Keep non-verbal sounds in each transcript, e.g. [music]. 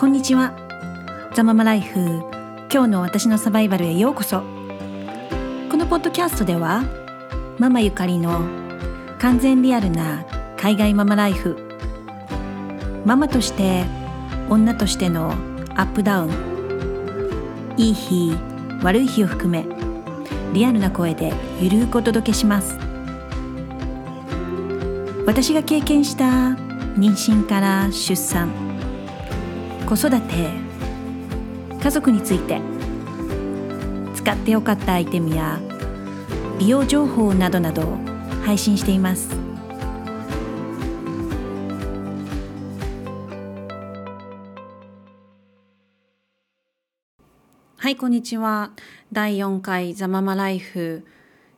こんにちは。ザママライフ今日の私のサバイバルへようこそ。このポッドキャストではママゆかりの完全リアルな海外ママライフ。ママとして女としてのアップダウン。いい日悪い日を含めリアルな声でゆるくお届けします。私が経験した妊娠から出産。子育て家族について。使ってよかったアイテムや美容情報などなど配信しています。はいこんにちは。第4回ザママライフ。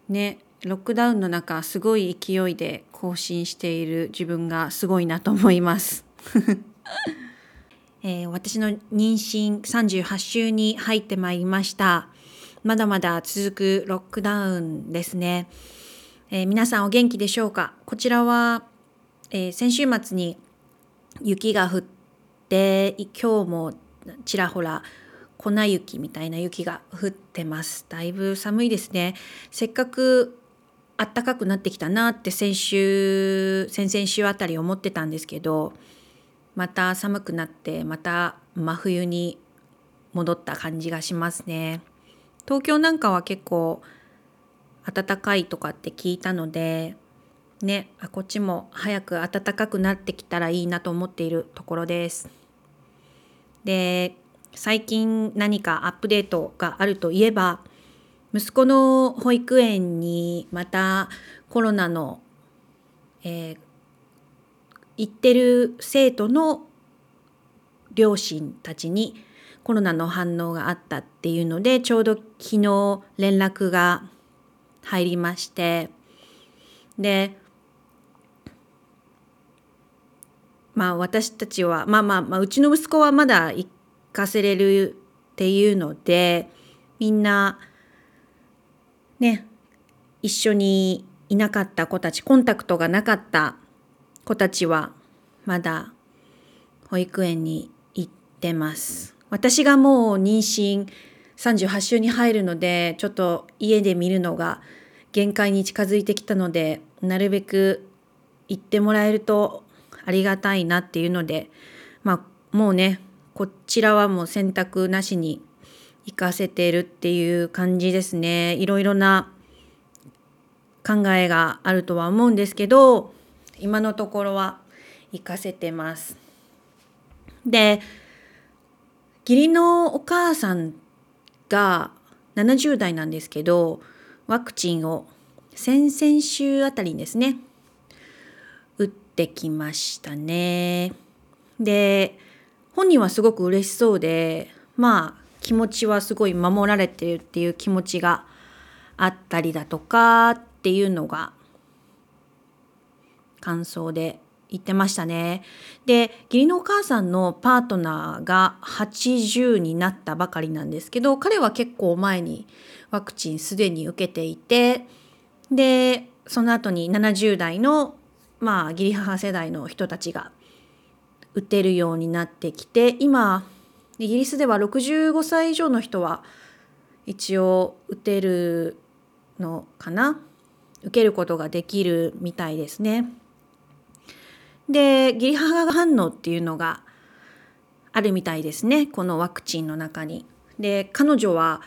ねロックダウンの中すごい勢いで更新している自分がすごいなと思います。えー、私の妊娠38週に入ってまいりました。まだまだ続くロックダウンですね。えー、皆さんお元気でしょうか？こちらは、えー、先週末に雪が降って今日もちらほら粉雪みたいな雪が降ってます。だいぶ寒いですね。せっかく暖かくなってきたなって先週先々週あたり思ってたんですけどまた寒くなってまた真冬に戻った感じがしますね。東京なんかは結構暖かいとかって聞いたのでねあこっちも早く暖かくなってきたらいいなと思っているところです。で最近何かアップデートがあるといえば息子の保育園にまたコロナの、えー、行ってる生徒の両親たちにコロナの反応があったっていうのでちょうど昨日連絡が入りましてでまあ私たちはまあまあ、まあ、うちの息子はまだ行かせれるっていうのでみんなね一緒にいなかった子たちコンタクトがなかった子たちはまだ保育園に行ってます。私がもう妊娠38週に入るのでちょっと家で見るのが限界に近づいてきたのでなるべく行ってもらえるとありがたいなっていうのでまあもうねこちらはもう選択なしに行かせてるっていう感じですねいろいろな考えがあるとは思うんですけど今のところは行かせてます。で義理のお母さんが70代なんですけどワクチンを先々週あたりにですね打ってきましたね。で本人はすごく嬉しそうでまあ気持ちはすごい守られてるっていう気持ちがあったりだとかっていうのが感想で言ってましたね。で義理のお母さんのパートナーが80になったばかりなんですけど彼は結構前にワクチンすでに受けていてでその後に70代のまあ義理母世代の人たちが打てるようになってきて今イギリスでは65歳以上の人は一応打てるのかな？受けることができるみたいですね。で義理母反応っていうのがあるみたいですねこのワクチンの中に。で彼女は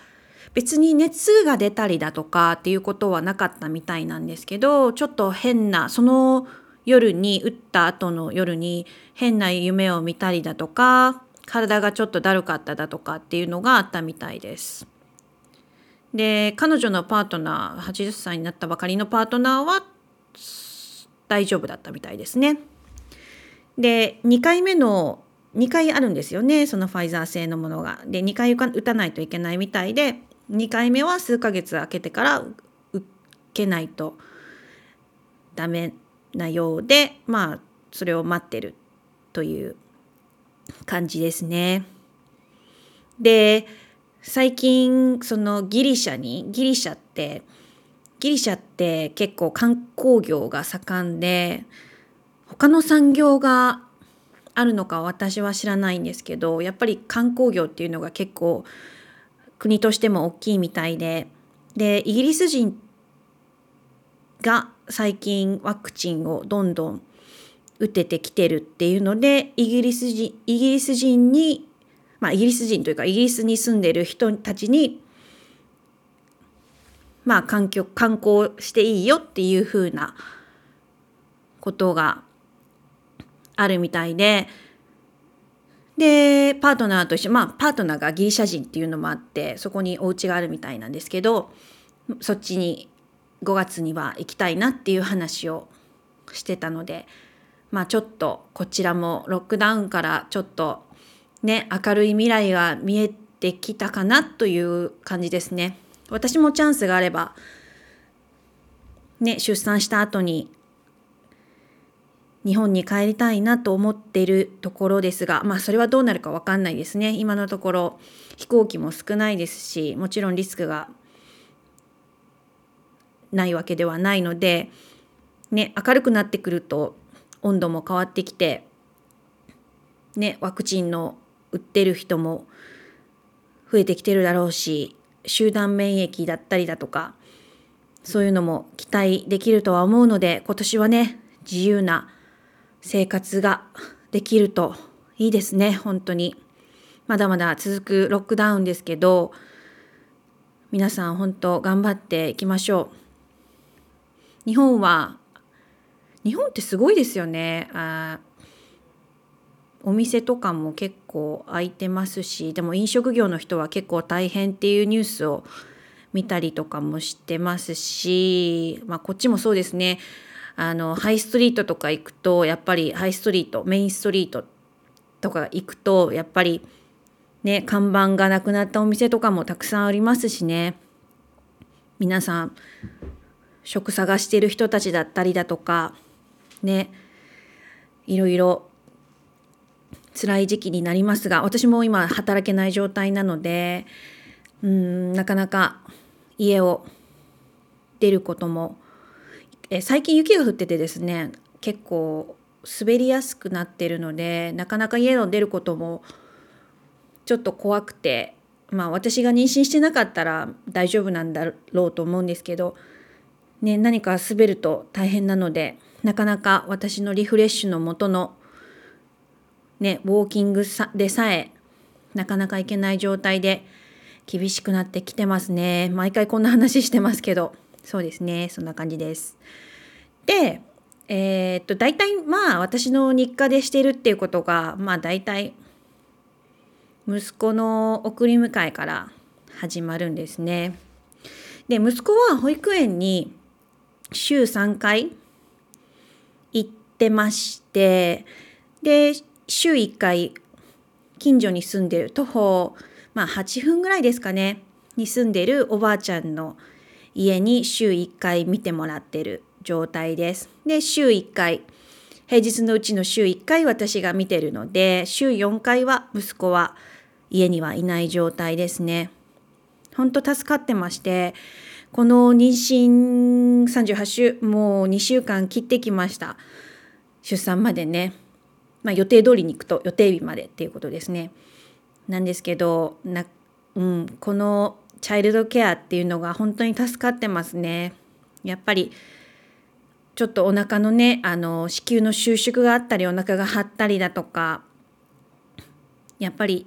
別に熱が出たりだとかっていうことはなかったみたいなんですけどちょっと変なその夜に打った後の夜に変な夢を見たりだとか体がちょっとだるかっただとかっていうのがあったみたいです。で彼女のパートナー80歳になったばかりのパートナーは大丈夫だったみたいですね。で2回目の2回あるんですよねそのファイザー製のものが。で2回打たないといけないみたいで2回目は数ヶ月空けてから受けないとダメなようでまあそれを待ってるという感じですね。で最近そのギリシャにギリシャってギリシャって結構観光業が盛んで他の産業があるのか私は知らないんですけどやっぱり観光業っていうのが結構国としても大きいみたいででイギリス人が最近ワクチンをどんどん打ててきてるっていうのでイギリス人イギリス人にまあイギリス人というかイギリスに住んでる人たちにまあ環境観光していいよっていうふうなことがあるみたいででパートナーと一緒まあパートナーがギリシャ人っていうのもあってそこにお家があるみたいなんですけどそっちに5月には行きたいなっていう話をしてたのでまあちょっとこちらもロックダウンからちょっとね明るい未来が見えてきたかなという感じですね。私もチャンスがあればね出産した後に日本に帰りたいなと思っているところですがまあそれはどうなるか分かんないですね。今のところ飛行機も少ないですしもちろんリスクがないわけではないので、ね、明るくなってくると温度も変わってきて、ね、ワクチンの打ってる人も増えてきてるだろうし集団免疫だったりだとかそういうのも期待できるとは思うので今年はね自由な生活ができるといいですね本当に。まだまだ続くロックダウンですけど皆さん本当頑張っていきましょう。日本は日本ってすごいですよね。あお店とかも結構開いてますしでも飲食業の人は結構大変っていうニュースを見たりとかもしてますし、まあ、こっちもそうですね。あのハイストリートとか行くとやっぱりハイストリートメインストリートとか行くとやっぱりね看板がなくなったお店とかもたくさんありますしね。皆さん職探してる人たちだったりだとかねいろいろ辛い時期になりますが私も今働けない状態なのでうんなかなか家を出ることもえ最近雪が降っててですね結構滑りやすくなってるのでなかなか家を出ることもちょっと怖くてまあ私が妊娠してなかったら大丈夫なんだろうと思うんですけどね、何か滑ると大変なのでなかなか私のリフレッシュのもとの、ね、ウォーキングでさえなかなかいけない状態で厳しくなってきてますね。毎回こんな話してますけど。そうですねそんな感じです。でえー、っと大体まあ私の日課でしてるっていうことがまあ大体息子の送り迎えから始まるんですね。で息子は保育園に週3回行ってましてで週1回近所に住んでる徒歩まあ8分ぐらいですかねに住んでるおばあちゃんの家に週1回見てもらってる状態です。で週1回平日のうちの週1回私が見てるので週4回は息子は家にはいない状態ですね。ほんと助かってましてこの妊娠38週もう2週間切ってきました出産までね、まあ、予定通りに行くと予定日までっていうことですねなんですけどな、うん、このチャイルドケアっていうのが本当に助かってますねやっぱりちょっとお腹のねあの子宮の収縮があったりお腹が張ったりだとかやっぱり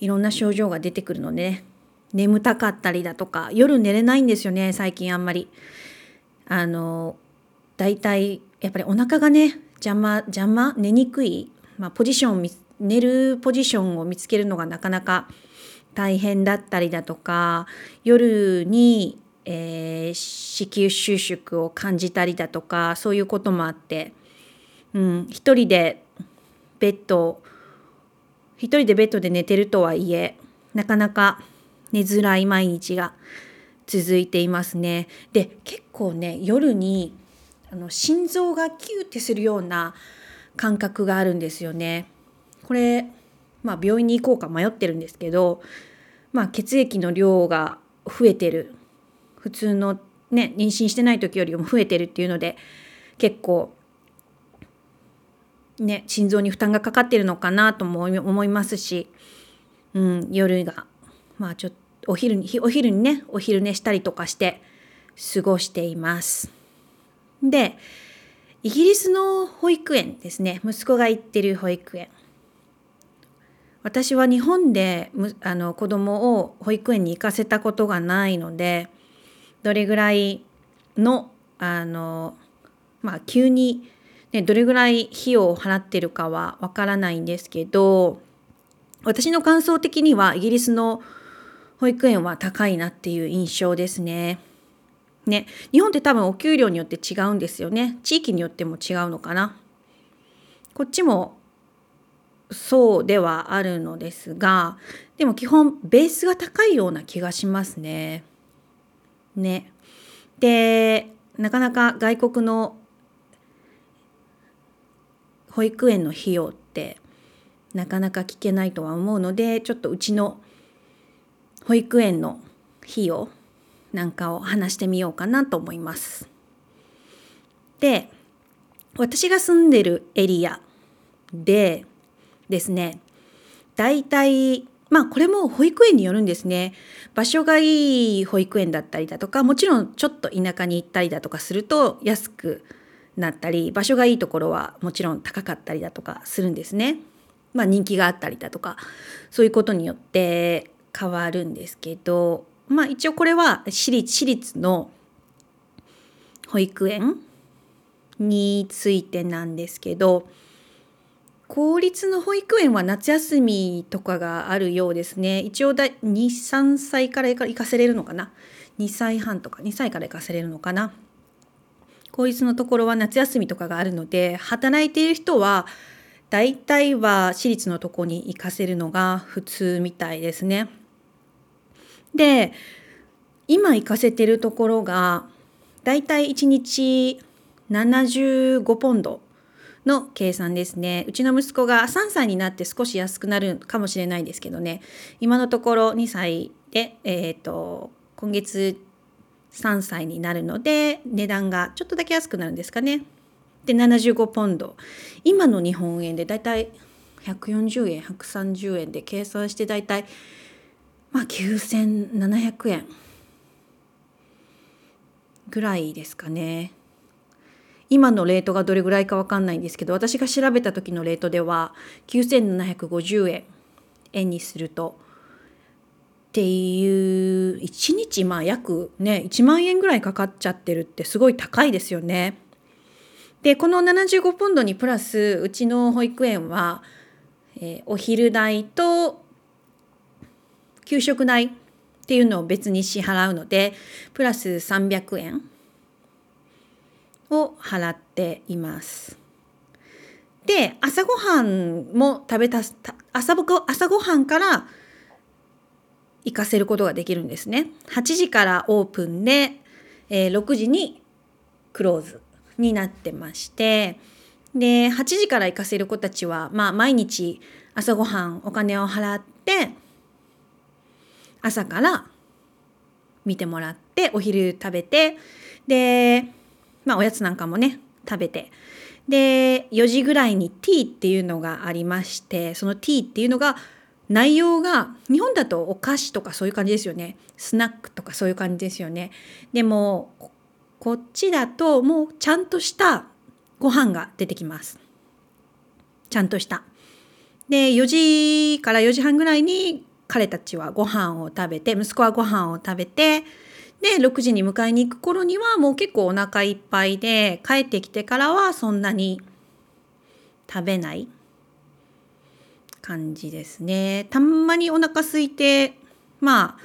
いろんな症状が出てくるので、ね、眠たかったりだとか夜寝れないんですよね最近あんまり。あのだいたいやっぱりお腹がね邪魔邪魔寝にくい、まあ、ポジション寝るポジションを見つけるのがなかなか大変だったりだとか夜に、えー、子宮収縮を感じたりだとかそういうこともあって、うん、一人でベッド一人でベッドで寝てるとはいえなかなか寝づらい毎日が続いていますね。で結構ね夜にあの心臓がキューってするような感覚があるんですよね。これまあ病院に行こうか迷ってるんですけど、まあ、血液の量が増えてる。普通のね妊娠してない時よりも増えてるっていうので結構ね心臓に負担がかかってるのかなとも思いますし、うん、夜がまあちょっとお昼にお昼にねお昼寝したりとかして過ごしています。でイギリスの保育園ですね。息子が行ってる保育園。私は日本であの子供を保育園に行かせたことがないのでどれぐらいのあのまあ急に、ね、どれぐらい費用を払ってるかはわからないんですけど私の感想的にはイギリスの保育園は高いなっていう印象ですね。ね、日本って多分お給料によって違うんですよね。地域によっても違うのかな。こっちもそうではあるのですが、でも基本ベースが高いような気がしますね。ね。で、なかなか外国の保育園の費用ってなかなか聞けないとは思うので、ちょっとうちの保育園の費用なんかを話してみようかなと思います。で私が住んでるエリアでですね大体まあこれも保育園によるんですね場所がいい保育園だったりだとかもちろんちょっと田舎に行ったりだとかすると安くなったり場所がいいところはもちろん高かったりだとかするんですね。まあ人気があったりだとかそういうことによって変わるんですけどまあ一応これは私立私立の保育園についてなんですけど公立の保育園は夏休みとかがあるようですね。一応だ23歳から行かせれるのかな？2歳半とか2歳から行かせれるのかな？公立のところは夏休みとかがあるので働いている人は大体は私立のとこに行かせるのが普通みたいですね。で今行かせてるところがだいたい1日75ポンドの計算ですね。うちの息子が3歳になって少し安くなるかもしれないですけどね今のところ2歳で、えーと、今月3歳になるので値段がちょっとだけ安くなるんですかね。で75ポンド今の日本円でだいたい140円130円で計算してだいたいまあ9700円ぐらいですかね。今のレートがどれぐらいか分かんないんですけど私が調べた時のレートでは9750円円にするとっていう1日まあ約ね1万円ぐらいかかっちゃってるってすごい高いですよね。でこの75ポンドにプラスうちの保育園は、えー、お昼代と給食代っていうのを別に支払うのでプラス300円を払っています。で朝ごはんも食べた朝ご朝ごはんから行かせることができるんですね。8時からオープンで、えー、6時にクローズになってましてで8時から行かせる子たちは、まあ、毎日朝ごはんお金を払って朝から見てもらってお昼食べてでまあおやつなんかもね食べて。で4時ぐらいにティーっていうのがありましてそのティーっていうのが内容が日本だとお菓子とかそういう感じですよね。スナックとかそういう感じですよね。でもこっちだともうちゃんとしたご飯が出てきます。ちゃんとした。で4時から4時半ぐらいに彼たちはご飯を食べて息子はご飯を食べてで6時に迎えに行く頃にはもう結構お腹いっぱいで帰ってきてからはそんなに食べない感じですね。たんまにお腹空いてまあ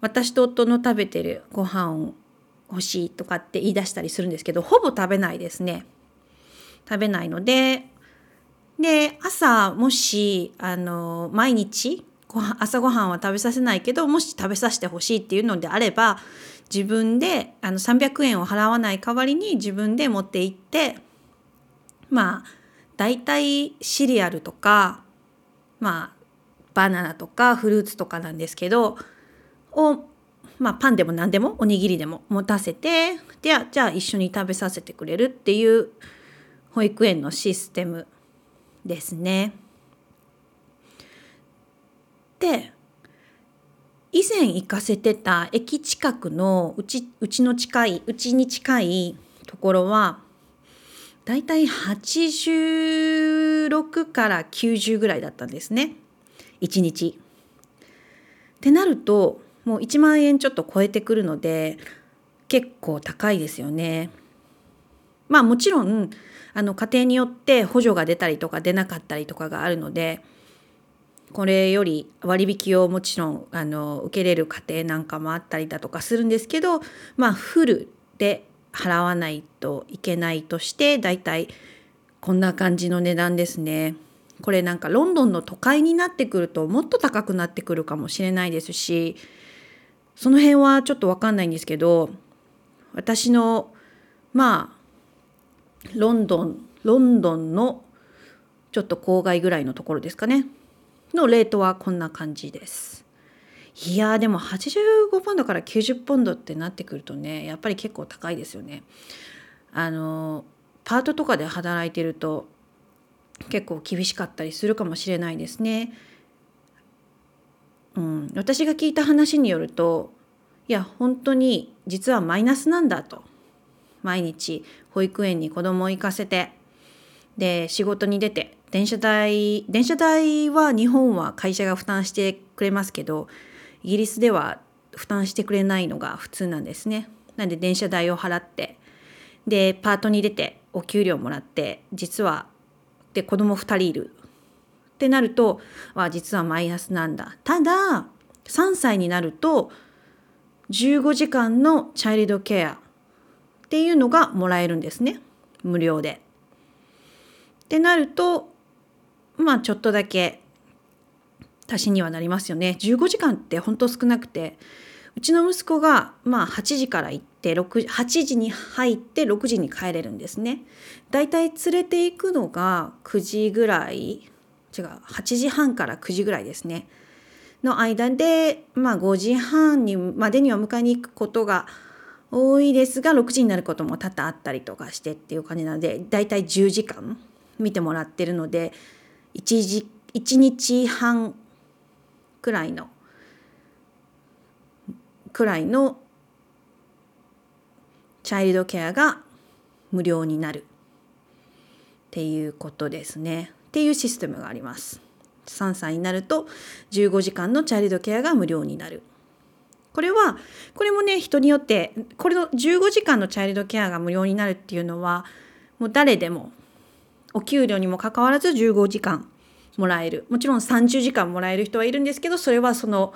私と夫の食べてるご飯を欲しいとかって言い出したりするんですけどほぼ食べないですね。食べないのでで朝もしあの毎日ご朝ごはんは食べさせないけどもし食べさせてほしいっていうのであれば自分であの300円を払わない代わりに自分で持って行ってまあ大体シリアルとかまあバナナとかフルーツとかなんですけどをまあパンでも何でもおにぎりでも持たせてでじゃあ一緒に食べさせてくれるっていう保育園のシステムですね。で以前行かせてた駅近くのうちうちの近いうちに近いところはだいたい86から90ぐらいだったんですね1日。ってなるともう1万円ちょっと超えてくるので結構高いですよね。まあもちろんあの家庭によって補助が出たりとか出なかったりとかがあるのでこれより割引をもちろんあの受けれる家庭なんかもあったりだとかするんですけどまあフルで払わないといけないとしてだいたいこんな感じの値段ですね。これなんかロンドンの都会になってくるともっと高くなってくるかもしれないですしその辺はちょっと分かんないんですけど私のまあロンドンロンドンのちょっと郊外ぐらいのところですかねのレートはこんな感じです。いやでも85ポンドから90ポンドってなってくるとねやっぱり結構高いですよね。あのパートとかで働いてると結構厳しかったりするかもしれないですね。うん、私が聞いた話によるといや本当に実はマイナスなんだと毎日保育園に子供を行かせてで仕事に出て電車代電車代は日本は会社が負担してくれますけどイギリスでは負担してくれないのが普通なんですね。なんで電車代を払ってでパートに出てお給料もらって実はで子供2人いるってなるとは実はマイナスなんだ。ただ3歳になると15時間のチャイルドケアっていうのがもらえるんですね無料で。ってなるとまあちょっとだけ足しにはなりますよね。15時間って本当少なくて。うちの息子がまあ8時から行って8時に入って6時に帰れるんですね。だいたい連れて行くのが9時ぐらい。違う8時半から9時ぐらいですね。の間でまあ5時半にまでには迎えに行くことが多いですが6時になることも多々あったりとかしてっていう感じなのでだいたい10時間見てもらってるので1時1日半くらいのくらいのチャイルドケアが無料になるっていうことですねっていうシステムがあります。3歳になると15時間のチャイルドケアが無料になる。これはこれもね人によってこれの15時間のチャイルドケアが無料になるっていうのはもう誰でもお給料にもかかわらず15時間もらえるもちろん30時間もらえる人はいるんですけどそれはその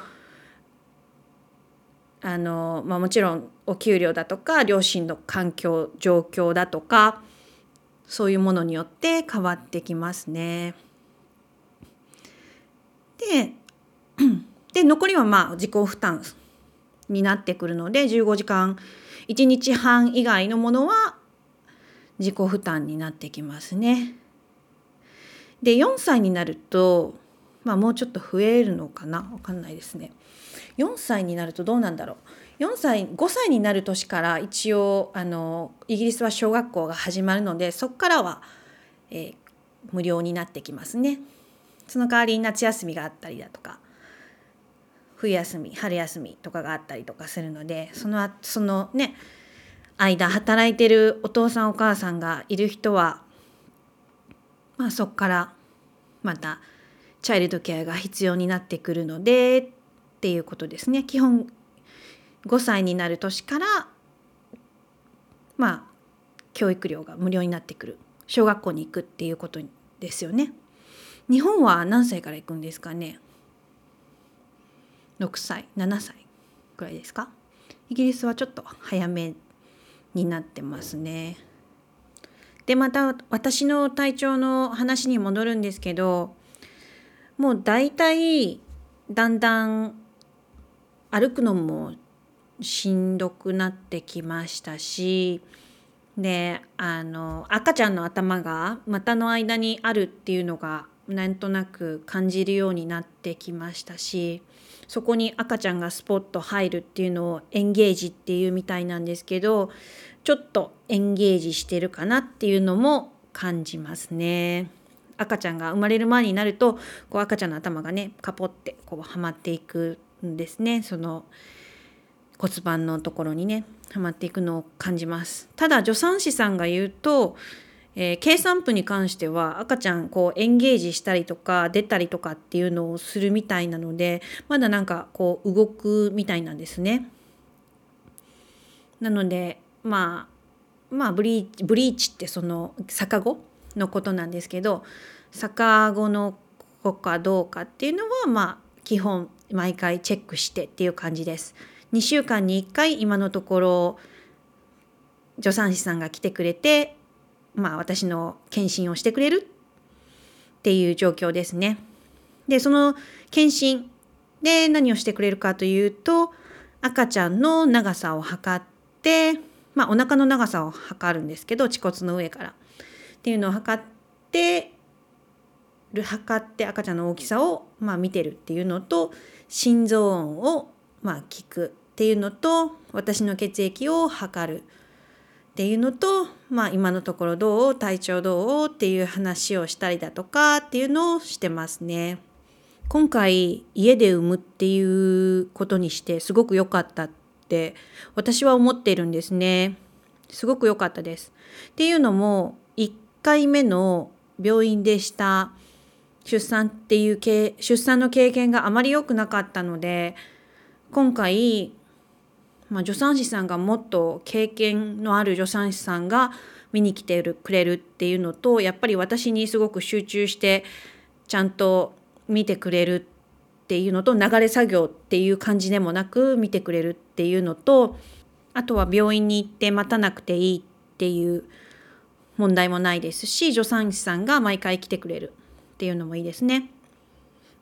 あの、まあ、もちろんお給料だとか両親の環境状況だとかそういうものによって変わってきますね。で [clears throat] で残りはまあ自己負担になってくるので15時間1日半以外のものは自己負担になってきますね。で4歳になるとまあもうちょっと増えるのかな？分かんないですね。4歳になるとどうなんだろう？4歳5歳になる年から一応あのイギリスは小学校が始まるのでそこからは、えー、無料になってきますね。その代わりに夏休みがあったりだとか冬休み春休みとかがあったりとかするのでそのそのね間働いてるお父さんお母さんがいる人はまあそこからまたチャイルドケアが必要になってくるのでっていうことですね。基本5歳になる年からまあ教育料が無料になってくる。小学校に行くっていうことですよね。日本は何歳から行くんですかね？6歳7歳ぐらいですか？イギリスはちょっと早めになってますね。でまた私の体調の話に戻るんですけどもう大体だんだん歩くのもしんどくなってきましたしであの赤ちゃんの頭が股の間にあるっていうのがなんとなく感じるようになってきましたしそこに赤ちゃんがスポッと入るっていうのをエンゲージっていうみたいなんですけどちょっとエンゲージしてるかなっていうのも感じますね。赤ちゃんが生まれる前になるとこう赤ちゃんの頭がねカポってこうはまっていくんですね。その骨盤のところにねはまっていくのを感じます。ただ助産師さんが言うと、えー、計算譜に関しては赤ちゃんこうエンゲージしたりとか出たりとかっていうのをするみたいなのでまだなんかこう動くみたいなんですね。なのでまあまあブリーチブリーチってその逆子のことなんですけど逆子の子かどうかっていうのはまあ基本毎回チェックしてっていう感じです。2週間に1回今のところ助産師さんが来てくれてまあ私の検診をしてくれるっていう状況ですね。でその検診で何をしてくれるかというと赤ちゃんの長さを測ってまあお腹の長さを測るんですけど恥骨の上からっていうのを測ってる測って赤ちゃんの大きさをまあ見てるっていうのと心臓音をまあ聞くっていうのと私の血液を測るっていうのと、まあ、今のところどう体調どうっていう話をしたりだとかっていうのをしてますね。今回家で産むっていうことにしてすごく良かったって私は思っているんですね。すごく良かったです。っていうのも1回目の病院でした出産っていう出産の経験があまり良くなかったので今回、まあ、助産師さんがもっと経験のある助産師さんが見に来てくれるっていうのとやっぱり私にすごく集中してちゃんと見てくれるっていうのと流れ作業っていう感じでもなく見てくれるっていうのとあとは病院に行って待たなくていいっていう問題もないですし助産師さんが毎回来てくれるっていうのもいいですね。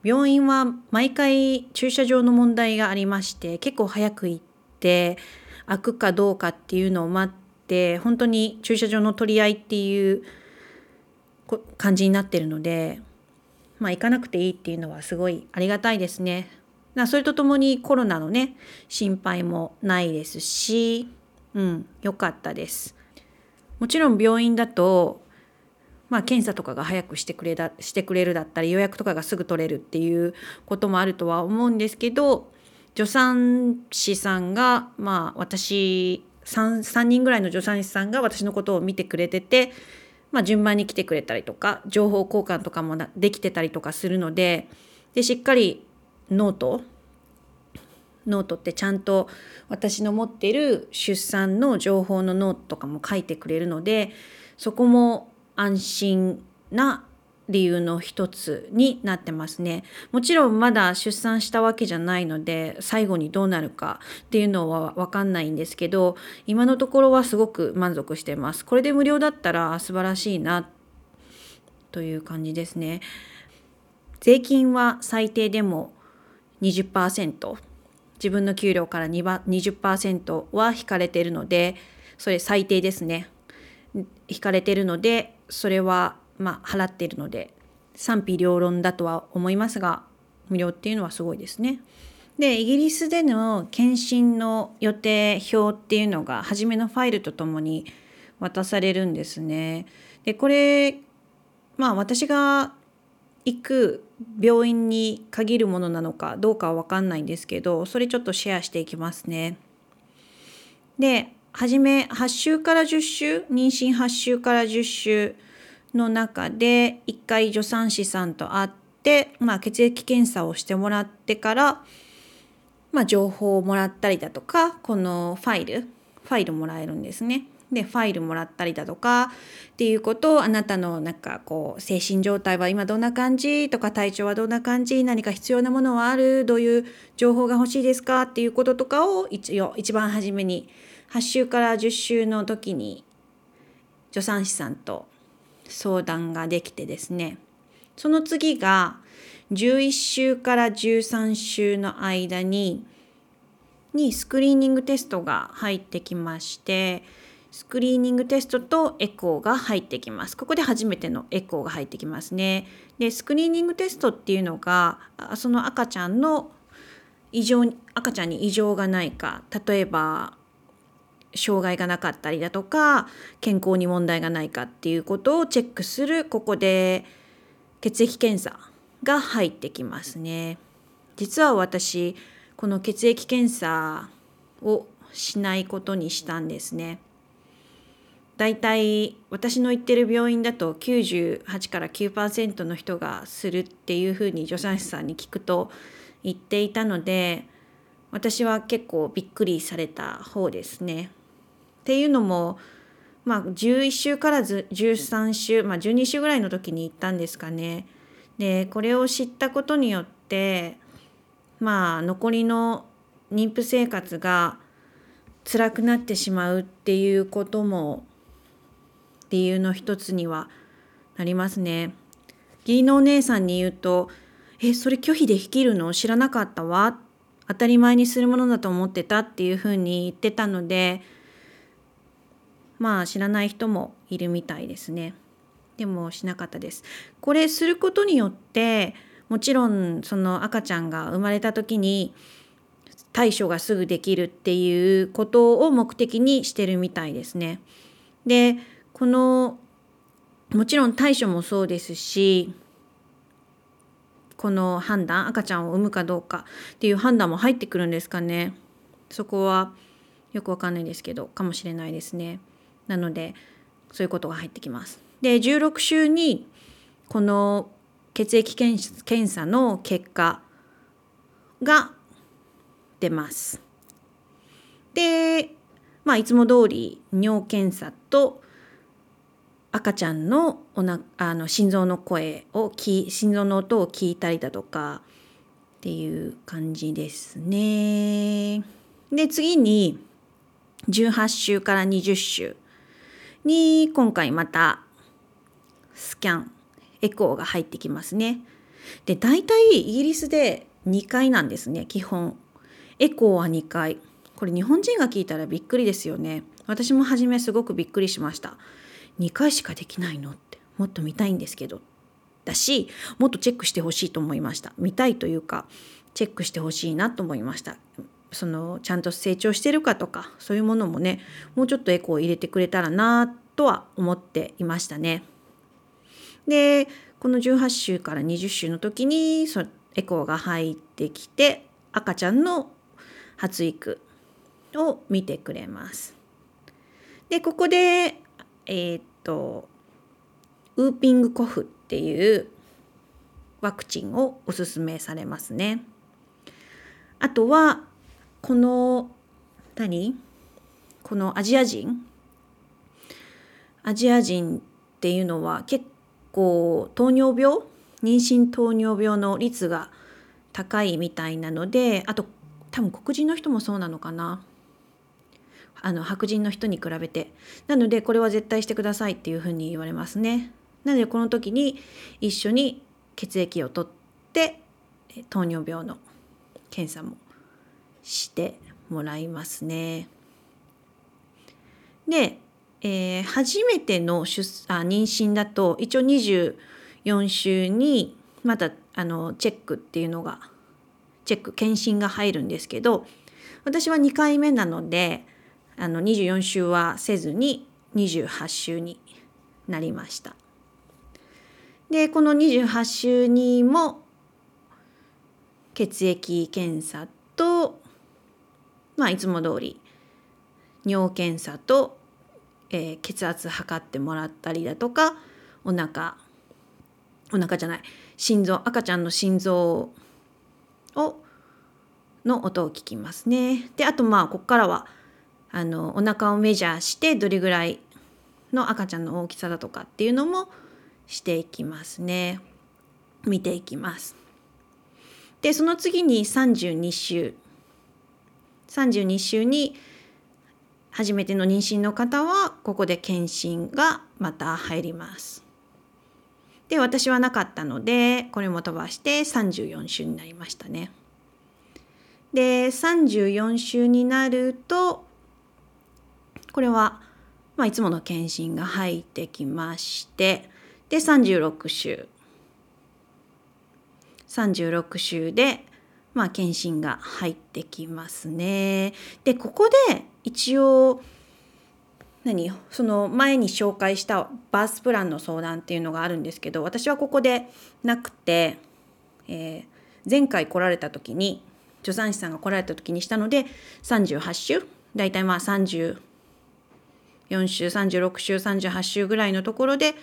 病院は毎回駐車場の問題がありまして結構早く行って開くかどうかっていうのを待って本当に駐車場の取り合いっていう感じになってるのでまあ行かなくていいっていうのはすごいありがたいですね。それとともにコロナのね心配もないですしうん良かったです。もちろん病院だとまあ、検査とかが早くしてくれだしてくれるだったり予約とかがすぐ取れるっていうこともあるとは思うんですけど助産師さんがまあ私 3, 3人ぐらいの助産師さんが私のことを見てくれてて、まあ、順番に来てくれたりとか情報交換とかもできてたりとかするのででしっかりノートノートってちゃんと私の持ってる出産の情報のノートとかも書いてくれるのでそこも安心な理由の一つになってますね。もちろんまだ出産したわけじゃないので最後にどうなるかっていうのは分かんないんですけど今のところはすごく満足してます。これで無料だったら素晴らしいなという感じですね。税金は最低でも20%自分の給料から20%は引かれてるのでそれ最低ですね。引かれてるのでそれはまあ払っているので賛否両論だとは思いますが無料っていうのはすごいですね。でイギリスでの検診の予定表っていうのが初めのファイルとともに渡されるんですね。でこれまあ私が行く病院に限るものなのかどうかは分かんないんですけどそれちょっとシェアしていきますね。で初め8週から10週妊娠8週から10週の中で1回助産師さんと会って、まあ、血液検査をしてもらってから、まあ、情報をもらったりだとかこのファイルファイルもらえるんですね。でファイルもらったりだとかっていうことをあなたのなんかこう精神状態は今どんな感じとか体調はどんな感じ何か必要なものはあるどういう情報が欲しいですかっていうこととかを一応一番初めに8週から10週の時に助産師さんと相談ができてですねその次が11週から13週の間ににスクリーニングテストが入ってきましてスクリーニングテストとエコーが入ってきます。ここで初めてのエコーが入ってきますね。で、スクリーニングテストっていうのが、その赤ちゃんの異常、赤ちゃんに異常がないか、例えば障害がなかったりだとか健康に問題がないかっていうことをチェックするここで血液検査が入ってきますね。実は私この血液検査をしないことにしたんですね。だいたい私の行ってる病院だと98から9%の人がするっていうふうに助産師さんに聞くと言っていたので私は結構びっくりされた方ですね。っていうのもまあ11週からず13週まあ12週ぐらいの時に行ったんですかね。でこれを知ったことによってまあ残りの妊婦生活が辛くなってしまうっていうことも理由の一つにはなりますね。義理のお姉さんに言うと「えそれ拒否で生きるの？知らなかったわ」当たり前にするものだと思ってたっていうふうに言ってたのでまあ知らない人もいるみたいですね。でもしなかったです。これすることによってもちろんその赤ちゃんが生まれた時に対処がすぐできるっていうことを目的にしてるみたいですね。でこのもちろん対処もそうですしこの判断赤ちゃんを産むかどうかっていう判断も入ってくるんですかねそこはよくわかんないですけどかもしれないですねなのでそういうことが入ってきますで16週にこの血液検査の結果が出ます。で、まあ、いつも通り尿検査と赤ちゃんのおなあの心臓の声をき心臓の音を聞いたりだとかっていう感じですね。で次に18週から20週に今回またスキャンエコーが入ってきますね。で大体イギリスで2回なんですね基本。エコーは2回。これ日本人が聞いたらびっくりですよね。私も初めすごくびっくりしました。2回しかできないのってもっと見たいんですけど。だしもっとチェックしてほしいと思いました。見たいというかチェックしてほしいなと思いました。そのちゃんと成長してるかとかそういうものもねもうちょっとエコーを入れてくれたらなとは思っていましたね。でこの18週から20週の時にそエコーが入ってきて赤ちゃんの発育を見てくれます。でここでえー、っとウーピングコフっていうワクチンをおすすめされますね。あとはこの何？このアジア人？アジア人っていうのは結構糖尿病？妊娠糖尿病の率が高いみたいなのであと多分黒人の人もそうなのかな？あの白人の人に比べて。なのでこれは絶対してくださいっていうふうに言われますね。なのでこの時に一緒に血液を取って糖尿病の検査もしてもらいますねでえー、初めての出あ妊娠だと一応24週にまたあのチェックっていうのがチェック検診が入るんですけど私は2回目なのであの24週はせずに28週になりました。でこの28週にも血液検査とまあいつも通り尿検査とえー、血圧測ってもらったりだとかお腹お腹じゃない心臓赤ちゃんの心臓をの音を聞きますね。であとまあここからはあのお腹をメジャーしてどれぐらいの赤ちゃんの大きさだとかっていうのもしていきますね。見ていきます。でその次に32週32週に初めての妊娠の方はここで検診がまた入ります。で私はなかったのでこれも飛ばして34週になりましたね。で34週になるとこれは、まあ、いつもの検診が入ってきましてで36週36週でまあ、検診が入ってきますね。でここで一応何？その前に紹介したバースプランの相談っていうのがあるんですけど私はここでなくて、えー、前回来られた時に助産師さんが来られた時にしたので38週大体まあ34週36週38週ぐらいのところで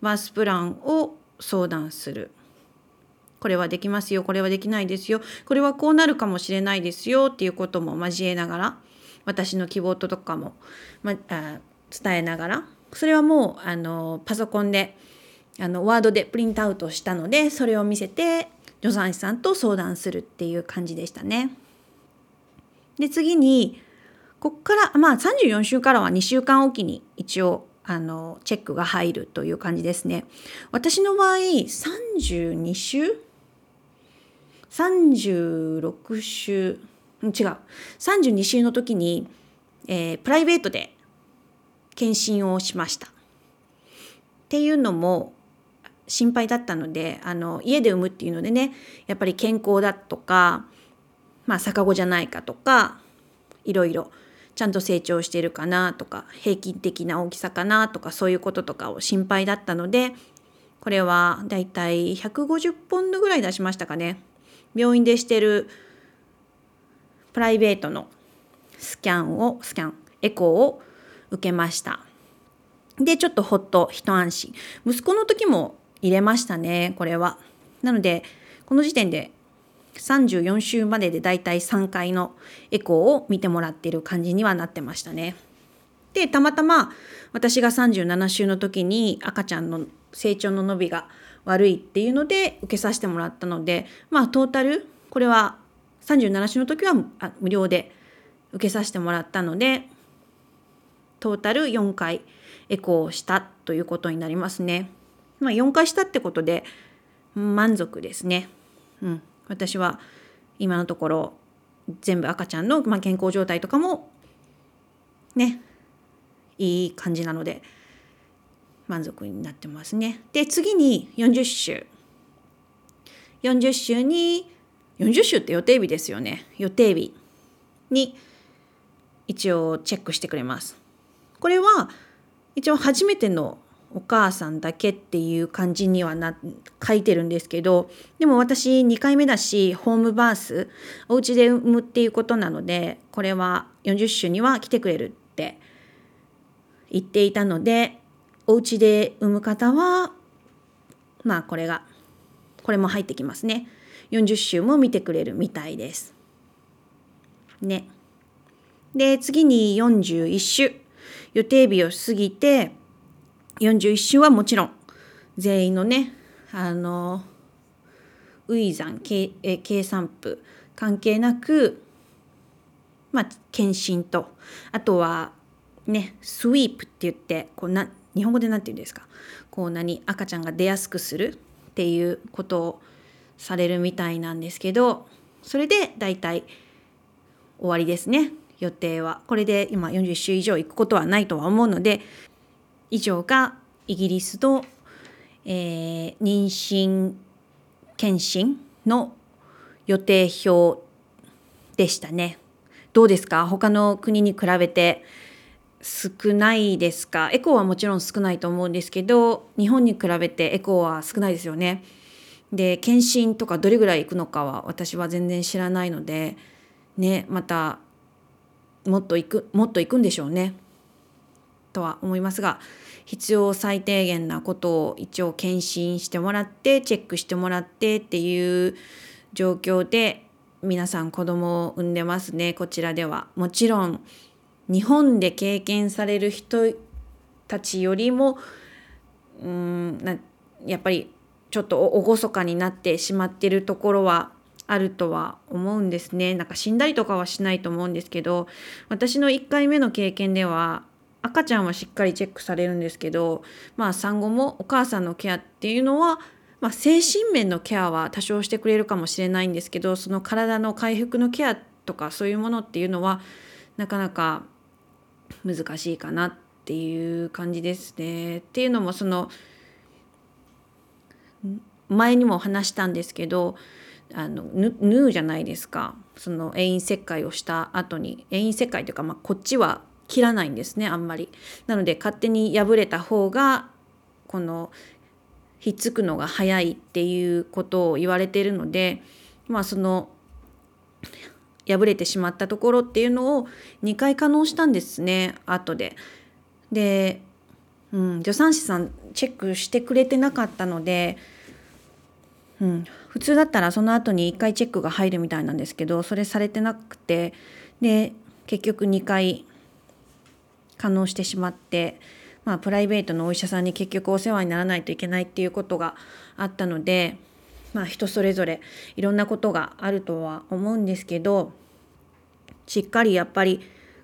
バースプランを相談する。これはできますよこれはできないですよこれはこうなるかもしれないですよっていうことも交えながら私の希望とかも、まあ、伝えながらそれはもうあのパソコンであのワードでプリントアウトしたのでそれを見せて助産師さんと相談するっていう感じでしたね。で次にこっからまあ34週からは2週間おきに一応あのチェックが入るという感じですね。私の場合32週36週違う32週の時に、えー、プライベートで検診をしました。っていうのも心配だったのであの家で産むっていうのでねやっぱり健康だとか、まあ、逆子じゃないかとかいろいろちゃんと成長してるかなとか平均的な大きさかなとかそういうこととかを心配だったのでこれはだいたい150ポンドぐらい出しましたかね病院でしてるプライベートのスキャンをスキャンエコーを受けました。で、ちょっとほっと一安心。息子の時も入れましたね、これは。なので、この時点で34週まででだいたい3回のエコーを見てもらってる感じにはなってましたね。で、たまたま私が37週の時に赤ちゃんの成長の伸びが悪いっていうので受けさせてもらったので、まあトータル、これは37週の時は無料で受けさせてもらったので、トータル4回エコーをしたということになりますね。まあ、4回したってことで満足ですね。うん、私は今のところ全部赤ちゃんの、まあ、健康状態とかもねいい感じなので満足になってますね。で次に40週40週に40週って予定日ですよね予定日に一応チェックしてくれます。これは一応初めてのお母さんだけっていう感じにはな書いてるんですけどでも私2回目だしホームバースお家で産むっていうことなのでこれは40週には来てくれるって言っていたのでお家で産む方はまあこれがこれも入ってきますね。40週も見てくれるみたいです。ね。で次に41週予定日を過ぎて41週はもちろん全員のねあのウ産計計算譜関係なくまあ検診とあとはねスイープって言ってこうな日本語で何て言うんですか？こう何？赤ちゃんが出やすくするっていうことをされるみたいなんですけどそれで大体終わりですね。予定は。これで今41週以上行くことはないとは思うので以上がイギリスの、えー、妊娠検診の予定表でしたね。どうですか？他の国に比べて少ないですか？エコーはもちろん少ないと思うんですけど日本に比べてエコーは少ないですよね。で検診とかどれぐらい行くのかは私は全然知らないのでねまたもっと行くもっと行くんでしょうねとは思いますが必要最低限なことを一応検診してもらってチェックしてもらってっていう状況で皆さん子供を産んでますねこちらでは。もちろん日本で経験される人たちよりもうんなやっぱりちょっと厳かになってしまってるところはあるとは思うんですね。なんか死んだりとかはしないと思うんですけど私の1回目の経験では赤ちゃんはしっかりチェックされるんですけどまあ産後もお母さんのケアっていうのは、まあ、精神面のケアは多少してくれるかもしれないんですけどその体の回復のケアとかそういうものっていうのはなかなか難しいかなっていう感じですね。っていうのもその前にも話したんですけどあの縫うじゃないですかその遠因切開をした後に遠因切開というか、まあ、こっちは切らないんですねあんまり。なので勝手に破れた方がこのひっつくのが早いっていうことを言われてるのでまあその破れてしまったところっていうのを2回可能したんですね後で。で、うん、助産師さんチェックしてくれてなかったので、うん、普通だったらその後に1回チェックが入るみたいなんですけどそれされてなくてで結局2回可能してしまって、まあ、プライベートのお医者さんに結局お世話にならないといけないっていうことがあったので、まあ、人それぞれいろんなことがあるとは思うんですけどしっかりやっぱり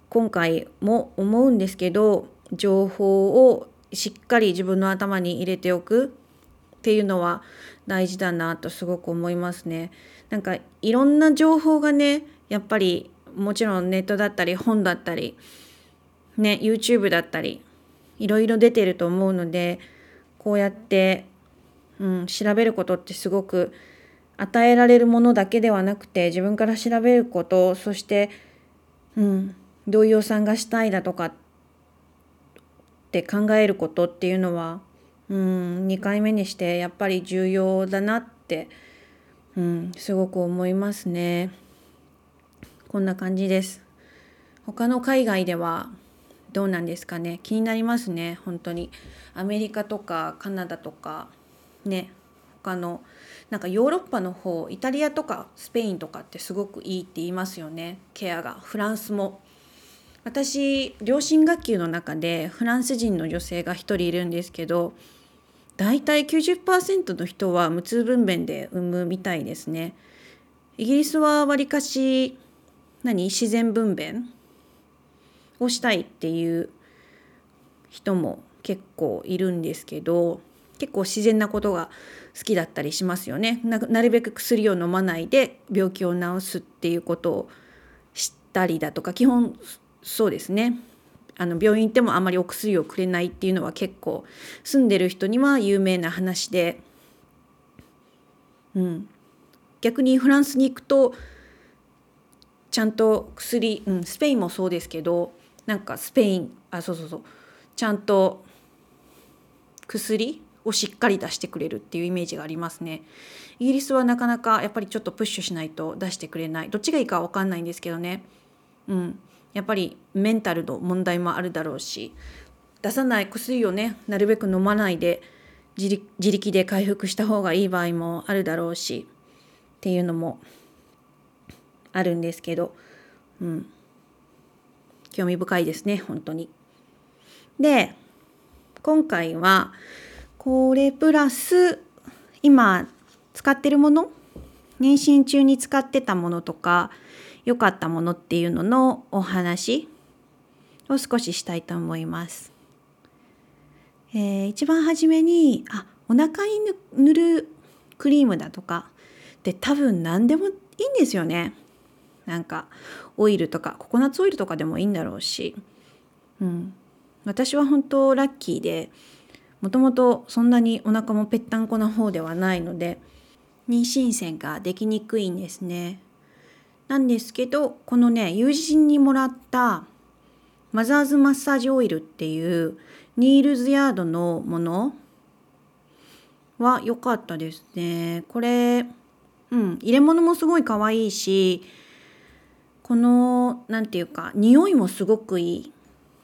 今回も思うんですけど情報をしっかり自分の頭に入れておくっていうのは大事だなとすごく思いますね。なんかいろんな情報がねやっぱりもちろんネットだったり本だったりね YouTube だったりいろいろ出てると思うのでこうやって、うん、調べることってすごく与えられるものだけではなくて自分から調べることそして、うん、どういう予算がしたいだとかって考えることっていうのは、うん、2回目にしてやっぱり重要だなって、うん、すごく思いますね。こんな感じです。他の海外ではどうなんですかね気になりますね本当にアメリカとかカナダとかね他のなんかヨーロッパの方イタリアとかスペインとかってすごくいいって言いますよね。ケアが。フランスも。私両親学級の中でフランス人の女性が1人いるんですけど大体90%の人は無痛分娩で産むみたいですね。イギリスはわりかし何？自然分娩？をしたいっていう人も結構いるんですけど結構自然なことが好きだったりしますよね。なるべく薬を飲まないで病気を治すっていうことを知ったりだとか基本そうですね。あの病院行ってもあまりお薬をくれないっていうのは結構住んでる人には有名な話で、うん、逆にフランスに行くとちゃんと薬、うん、スペインもそうですけどなんかスペインあそうそうそう。ちゃんと薬をしっかり出してくれるっていうイメージがありますね。イギリスはなかなかやっぱりちょっとプッシュしないと出してくれないどっちがいいかわかんないんですけどね。うん、やっぱりメンタルの問題もあるだろうし出さない薬をねなるべく飲まないで自力で回復した方がいい場合もあるだろうしっていうのもあるんですけど、うん、興味深いですね本当に。で今回はこれプラス今使ってるもの妊娠中に使ってたものとか良かったものっていうののお話を少ししたいと思います。えー、一番初めにあお腹に塗るクリームだとかで多分何でもいいんですよね。なんかオイルとかココナッツオイルとかでもいいんだろうし、うん、私は本当ラッキーでもともとそんなにお腹もぺったんこな方ではないので妊娠線ができにくいんですね。なんですけどこのね友人にもらったマザーズマッサージオイルっていうニールズヤードのものは良かったですね。これ、うん、入れ物もすごい可愛いしこの何て言うか匂いもすごくいい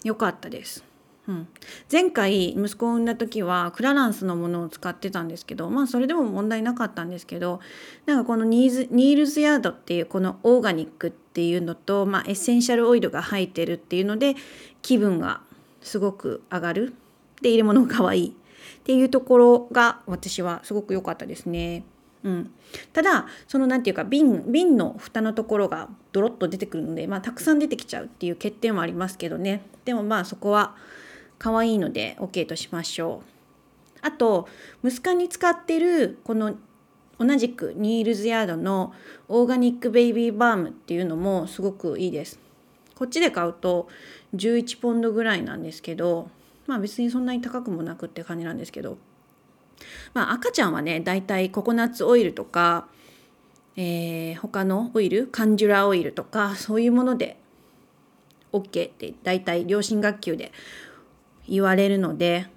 良かったです。うん、前回息子を産んだ時はクラランスのものを使ってたんですけどまあそれでも問題なかったんですけどなんかこのニーズニールズヤードっていうこのオーガニックっていうのと、まあ、エッセンシャルオイルが入ってるっていうので気分がすごく上がる。で入れ物が可愛い。っていうところが私はすごく良かったですね。うん、ただその何て言うか瓶瓶の蓋のところがドロッと出てくるので、まあ、たくさん出てきちゃうっていう欠点はありますけどね。でもまあそこは可愛いので OK としましょう。あと息子に使ってるこの同じくニールズヤードのオーガニックベイビーバームっていうのもすごくいいです。こっちで買うと11ポンドぐらいなんですけどまあ別にそんなに高くもなくって感じなんですけどまあ、赤ちゃんはねだいたいココナッツオイルとか、えー、他のオイルカンジュラオイルとかそういうもので OK って大体良心学級で言われるので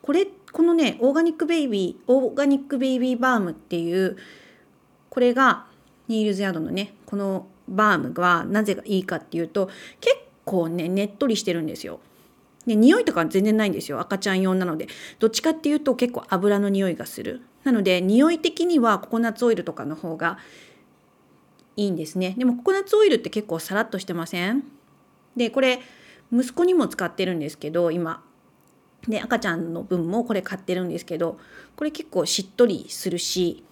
これこのねオーガニックベイビーオーガニックベイビーバームっていうこれがニールズヤードのねこのバームはなぜがいいかっていうと結構ねねっとりしてるんですよ。で匂いとか全然ないんですよ。赤ちゃん用なので。どっちかっていうと結構油の匂いがする。なので匂い的にはココナッツオイルとかの方がいいんですね。でもココナッツオイルって結構サラッとしてません？でこれ息子にも使ってるんですけど今。で赤ちゃんの分もこれ買ってるんですけどこれ結構しっとりするし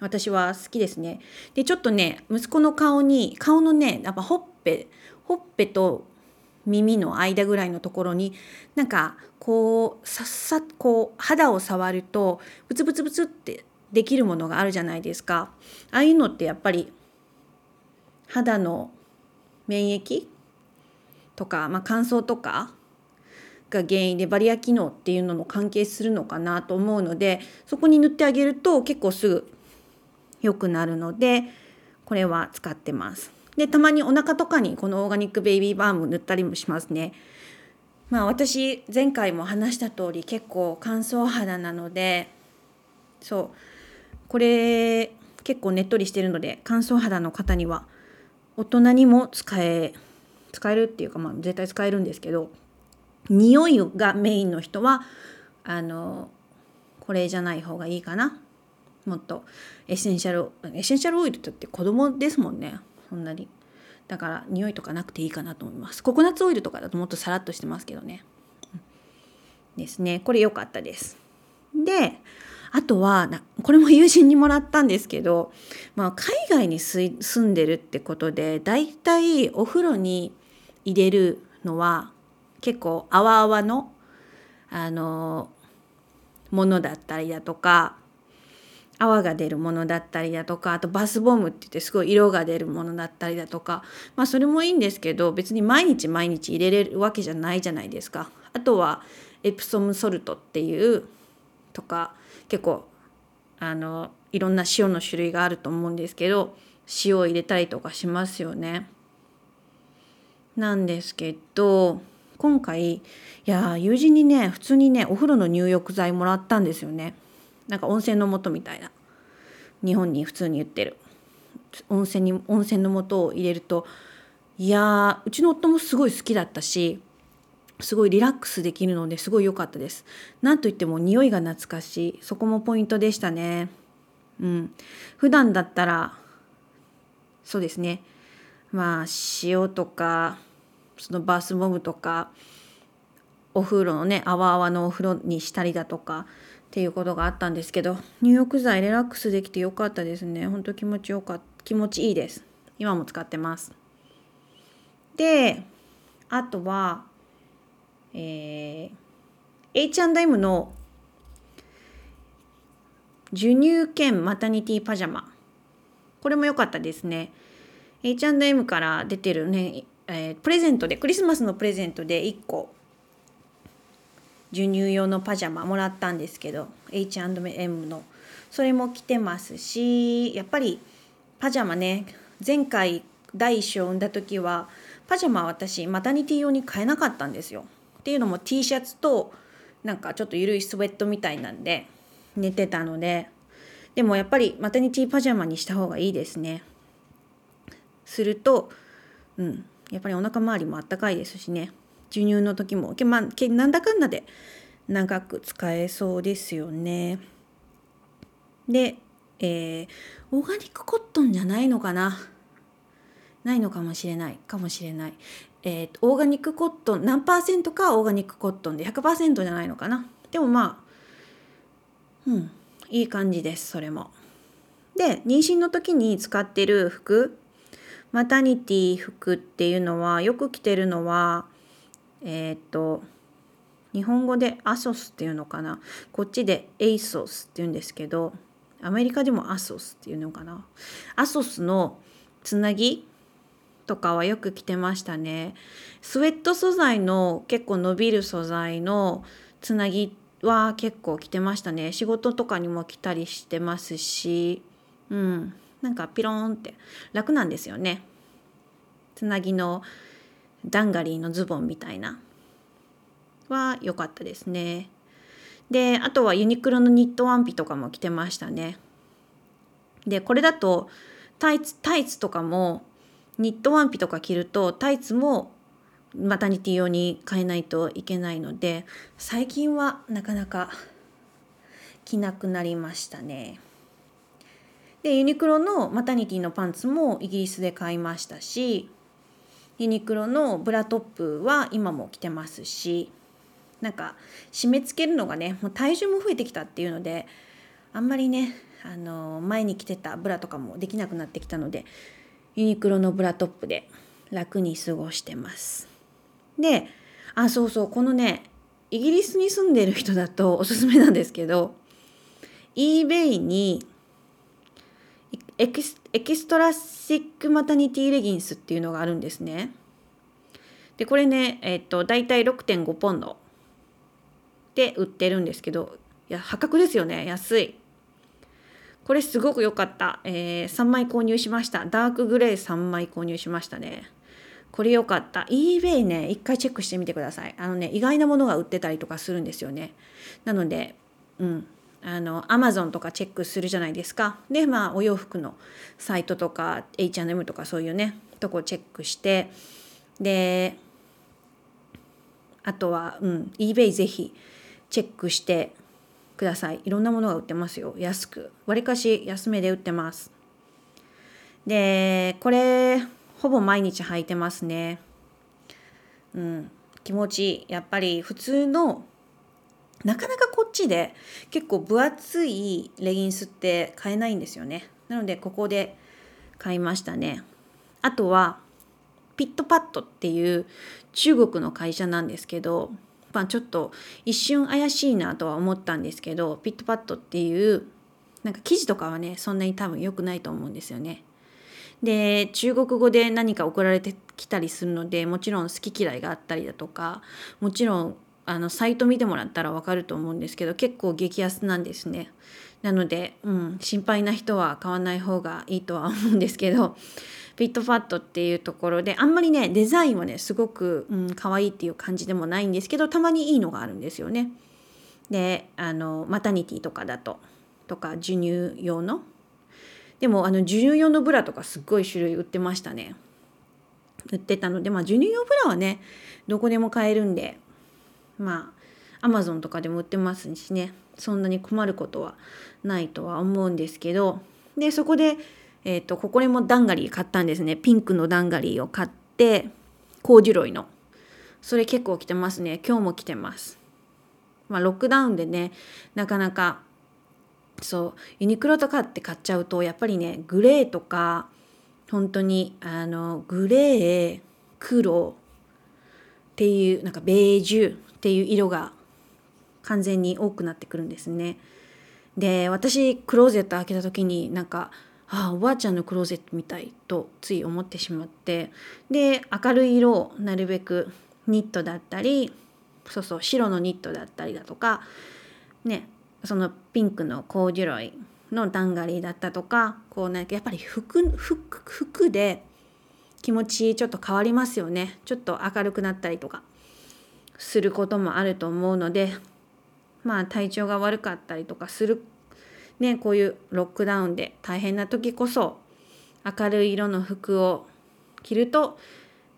私は好きですね。でちょっとね息子の顔に顔のねやっぱほっぺほっぺと耳の間ぐらいのところになんかこうさっさこう肌を触るとブツブツブツってできるものがあるじゃないですか。ああいうのってやっぱり肌の免疫とか、まあ、乾燥とかが原因でバリア機能っていうのも関係するのかなと思うのでそこに塗ってあげると結構すぐ良くなるのでこれは使ってます。でたまにお腹とかにこのオーガニックベイビーバーム塗ったりもしますね。まあ私前回も話した通り結構乾燥肌なのでそうこれ結構ねっとりしてるので乾燥肌の方には大人にも使え使えるっていうかまあ絶対使えるんですけど匂いがメインの人はあのこれじゃない方がいいかな。もっとエッセンシャルエッセンシャルオイルって子供ですもんね。そんなに。だから匂いとかなくていいかなと思います。ココナッツオイルとかだともっとサラッとしてますけどね、ですね。これ良かったです。であとはこれも友人にもらったんですけど、まあ、海外に住んでるってことでだいたいお風呂に入れるのは結構あわあわのあのものだったりだとか泡が出るものだったりだとかあとバスボムって言ってすごい色が出るものだったりだとかまあそれもいいんですけど別に毎日毎日入れれるわけじゃないじゃないですか。あとはエプソムソルトっていうとか結構あのいろんな塩の種類があると思うんですけど塩を入れたりとかしますよね。なんですけど今回いや友人にね普通にねお風呂の入浴剤もらったんですよね。なんか温泉の素みたいな日本に普通に言ってる温泉に温泉の素を入れるといやうちの夫もすごい好きだったしすごいリラックスできるのですごい良かったです。なんといっても匂いが懐かしいそこもポイントでしたね。うん、普段だったらそうですねまあ塩とかそのバスボムとかお風呂のねあわあわのお風呂にしたりだとかっていうことがあったんですけど入浴剤リラックスできてよかったですね。ほんと気持ちよかった。気持ちいいです。今も使ってます。であとはえー、H&M の授乳兼マタニティパジャマ。これも良かったですね。H&M から出てるね、えー、プレゼントでクリスマスのプレゼントで1個授乳用のパジャマもらったんですけど H&M のそれも着てますしやっぱりパジャマね前回第一子を産んだ時はパジャマ私マタニティ用に買えなかったんですよ。っていうのも T シャツとなんかちょっと緩いスウェットみたいなんで寝てたのででもやっぱりマタニティパジャマにした方がいいですね。するとうんやっぱりお腹周りもあったかいですしね授乳の時も、まあ、なんだかんだで長く使えそうですよね。で、えー、オーガニックコットンじゃないのかなないのかもしれないかもしれない。えー、オーガニックコットン何パーセントかオーガニックコットンで100%じゃないのかな。でもまあうんいい感じですそれも。で妊娠の時に使ってる服マタニティ服っていうのはよく着てるのはえっ、と日本語でアソスっていうのかな。こっちでエイソスっていうんですけどアメリカでもアソスっていうのかな。アソスのつなぎとかはよく着てましたね。スウェット素材の結構伸びる素材のつなぎは結構着てましたね。仕事とかにも着たりしてますしうん。なんかピローンって楽なんですよねつなぎのダンガリーのズボンみたいなは良かったですね。であとはユニクロのニットワンピとかも着てましたね。でこれだとタイツタイツとかもニットワンピとか着るとタイツもマタニティ用に変えないといけないので最近はなかなか着なくなりましたね。でユニクロのマタニティのパンツもイギリスで買いましたしユニクロのブラトップは今も着てますしなんか締め付けるのがねもう体重も増えてきたっていうのであんまりねあの前に着てたブラとかもできなくなってきたのでユニクロのブラトップで楽に過ごしてます。であそうそうこのねイギリスに住んでる人だとおすすめなんですけど eBay にエキス extra thick maternity leggings っていうのがあるんですね。でこれねえっ、と大体6.5ポンドで売ってるんですけどいや破格ですよね。安い。これすごく良かった、えー、3枚購入しました。ダークグレー3枚購入しましたね。これ良かった。eBay ね一回チェックしてみてください。あのね意外なものが売ってたりとかするんですよね。なのでうん。あの Amazon とかチェックするじゃないですか。でまあお洋服のサイトとか H&M とかそういうねとこチェックして。であとは、うん、eBay ぜひチェックしてください。いろんなものが売ってますよ。安く。わりかし安めで売ってます。でこれほぼ毎日履いてますね。うん気持ちいい。やっぱり普通のなかなかこっちで結構分厚いレギンスって買えないんですよねなのでここで買いましたねあとは PatPat っていう中国の会社なんですけどまあ、ちょっと一瞬怪しいなとは思ったんですけど PatPat っていうなんか生地とかはねそんなに多分良くないと思うんですよね。で中国語で何か送られてきたりするのでもちろん好き嫌いがあったりだとかもちろんあのサイト見てもらったら分かると思うんですけど結構激安なんですね。なので、うん、心配な人は買わない方がいいとは思うんですけどフィットファットっていうところであんまりねデザインはねすごく、うん、可愛いっていう感じでもないんですけどたまにいいのがあるんですよね。であのマタニティとかだととか授乳用のでもあの授乳用のブラとかすっごい種類売ってましたね。売ってたのでまあ授乳用ブラはねどこでも買えるんでまあアマゾンとかでも売ってますしね。そんなに困ることはないとは思うんですけど。でそこでえっ、ー、とここにもダンガリー買ったんですね。ピンクのダンガリーを買ってコージュロイの。それ結構着てますね。今日も着てます。まあロックダウンでねなかなかそうユニクロとかって買っちゃうとやっぱりねグレーとか本当にあのグレー黒っていうなんかベージュっていう色が完全に多くなってくるんですね。で私クローゼット開けた時になんかああおばあちゃんのクローゼットみたいとつい思ってしまってで明るい色をなるべくニットだったりそうそう白のニットだったりだとかねそのピンクのコーデュロイのダンガリーだったとかこうなんかやっぱり服服服で気持ちちょっと変わりますよねちょっと明るくなったりとかすることもあると思うのでまあ体調が悪かったりとかするね、こういうロックダウンで大変な時こそ明るい色の服を着ると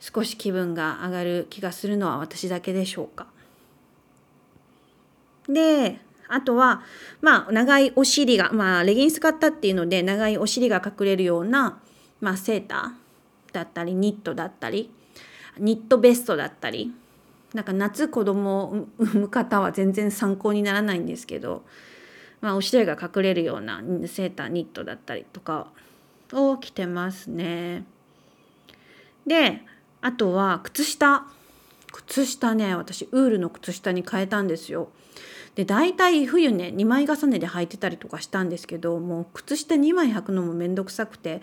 少し気分が上がる気がするのは私だけでしょうか。であとはまあ長いお尻がまあレギンス買ったっていうので長いお尻が隠れるような、まあ、セーターだったりニットだったりニットベストだったりなんか夏子供を産む方は全然参考にならないんですけどまあ、おしりが隠れるようなセーターニットだったりとかを着てますね。であとは靴下靴下ね私ウールの靴下に変えたんですよ。で大体冬ね2枚重ねで履いてたりとかしたんですけどもう靴下2枚履くのもめんどくさくてっ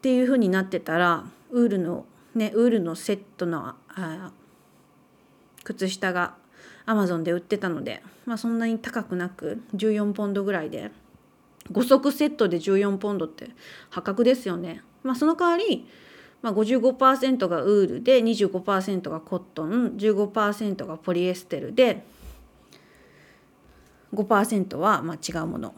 ていう風になってたらウールのねウールのセットのあ靴下がアマゾンで売ってたので、まあ、そんなに高くなく14ポンドぐらいで5足セットで14ポンドって破格ですよね。まあ、その代わりまあ、55%がウールで25%がコットン15%がポリエステルで5%はまあ違うもの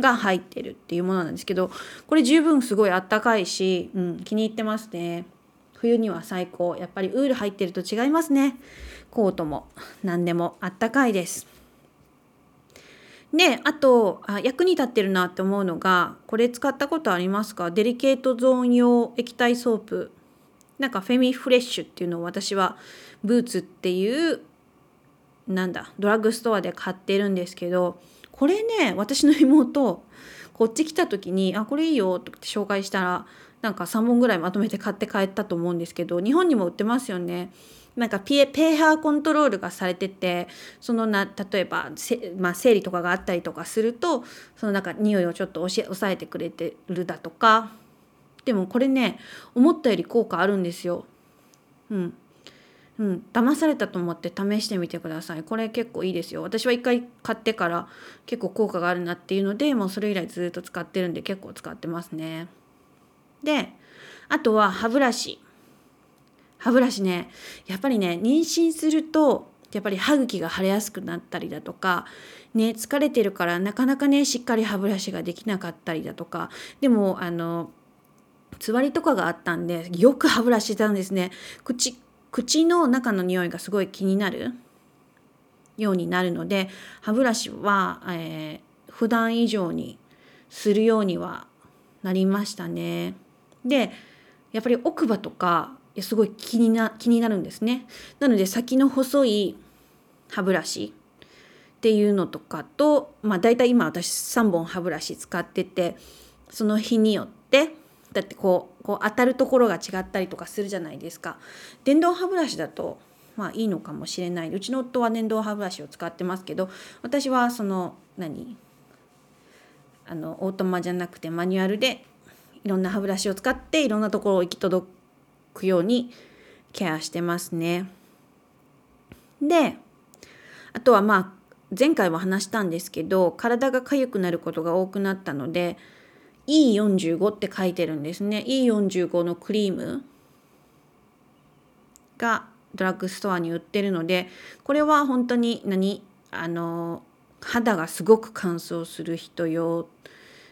が入ってるっていうものなんですけどこれ十分すごいあったかいし、うん、気に入ってますね。冬には最高。やっぱりウール入ってると違いますね。コートも何でもあったかいです。であとあ役に立ってるなって思うのがこれ使ったことありますか？デリケートゾーン用液体ソープ。なんか Femfresh っていうのを私は Boots っていうなんだドラッグストアで買ってるんですけどこれね私の妹こっち来た時に「あこれいいよ」って紹介したらなんか3本ぐらいまとめて買って帰ったと思うんですけど日本にも売ってますよね。なんかペーハーコントロールがされててそのな例えばまあ、生理とかがあったりとかするとそのなんか匂いをちょっと抑えてくれてるだとか。でもこれね思ったより効果あるんですよ。うん、うん、騙されたと思って試してみてください。これ結構いいですよ。私は一回買ってから結構効果があるなっていうのでもうそれ以来ずっと使ってるんで結構使ってますね。であとは歯ブラシ。歯ブラシねやっぱりね妊娠するとやっぱり歯茎が腫れやすくなったりだとかね疲れてるからなかなかねしっかり歯ブラシができなかったりだとかでもあのつわりとかがあったんでよく歯ブラシしたんですね口口の中の匂いがすごい気になるようになるので歯ブラシは、えー、普段以上にするようにはなりましたね。でやっぱり奥歯とかすごい気にな気になるんですね。なので先の細い歯ブラシっていうのとかとまあ大体今私3本歯ブラシ使っててその日によってだってこうこう当たるところが違ったりとかするじゃないですか。電動歯ブラシだとまあいいのかもしれないうちの夫は電動歯ブラシを使ってますけど私はその何？あのオートマじゃなくてマニュアルでいろんな歯ブラシを使っていろんなところを行き届くくようにケアしてますね。であとはまあ前回も話したんですけど体が痒くなることが多くなったので E45 って書いてるんですね E45 のクリームがドラッグストアに売ってるのでこれは本当に何あの肌がすごく乾燥する人用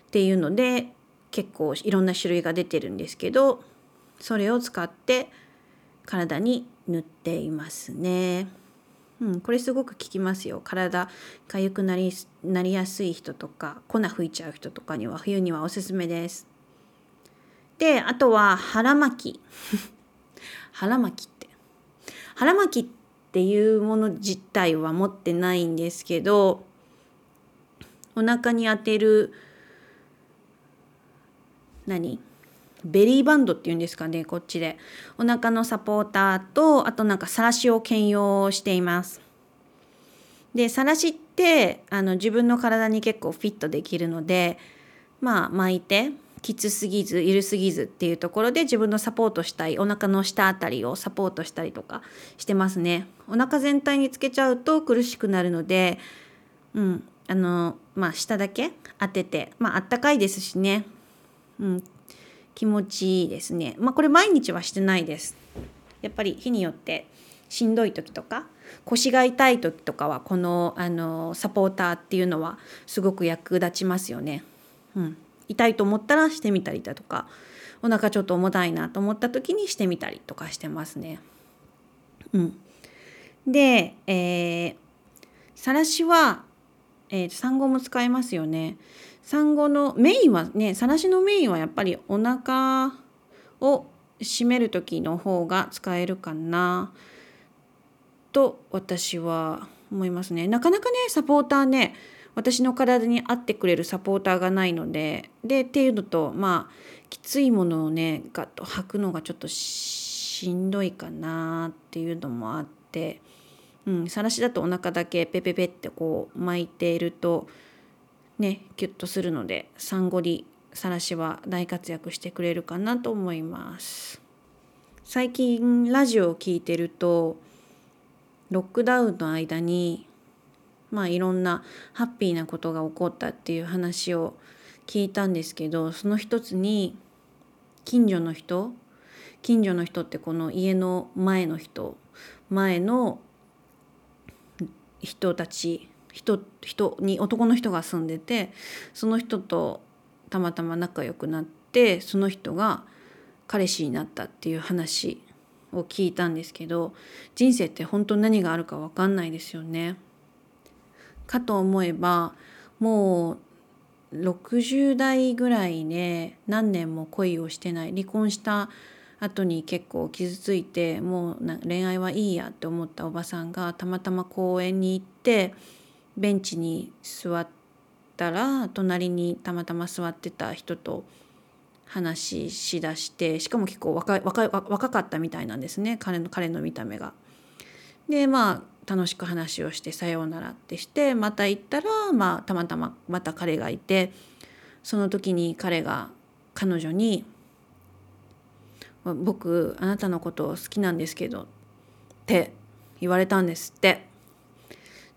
っていうので結構いろんな種類が出てるんですけどそれを使って体に塗っていますね。うん、これすごく効きますよ。体かゆくなりなりやすい人とか粉吹いちゃう人とかには冬にはおすすめです。であとは腹巻き。[laughs] 腹巻きって。腹巻きっていうもの自体は持ってないんですけどお腹に当てる何？ベリーバンドっていうんですかねこっちで。お腹のサポーターとあとなんかさらしを兼用しています。でさらしってあの自分の体に結構フィットできるのでまあ巻いてきつすぎず緩すぎずっていうところで自分のサポートしたいお腹の下あたりをサポートしたりとかしてますね。お腹全体につけちゃうと苦しくなるのでうんあのまあ下だけ当ててまああったかいですしね。うん。気持ちいいですね。まあこれ毎日はしてないです。やっぱり日によってしんどい時とか腰が痛い時とかはこのあのサポーターっていうのはすごく役立ちますよね。うん、痛いと思ったらしてみたりだとかお腹ちょっと重たいなと思った時にしてみたりとかしてますね。うん、で、えー、さらしは、えー、産後も使えますよね。産後のメインはねさらしのメインはやっぱりお腹を締める時の方が使えるかなと私は思いますね。なかなかねサポーターね私の体に合ってくれるサポーターがないのででっていうのとまあきついものをねガッと履くのがちょっとしんどいかなっていうのもあってうんさらしだとお腹だけペペペってこう巻いているとねキュッとするのでサンゴリさらしは大活躍してくれるかなと思います。最近ラジオを聴いてるとロックダウンの間にまあいろんなハッピーなことが起こったっていう話を聞いたんですけどその一つに近所の人近所の人ってこの家の前の人前の人たち人人に男の人が住んでてその人とたまたま仲良くなってその人が彼氏になったっていう話を聞いたんですけど人生って本当何があるか分かんないですよね。かと思えばもう60代ぐらいね何年も恋をしてない離婚した後に結構傷ついてもう恋愛はいいやって思ったおばさんがたまたま公園に行ってベンチに座ったら隣にたまたま座ってた人と話しだしてしかも結構若若かったみたいなんですね彼の彼の見た目が。でまあ楽しく話をしてさようならってしてまた行ったら、まあ、たまたままた彼がいてその時に彼が彼女に「僕あなたのことを好きなんですけど」って言われたんですって。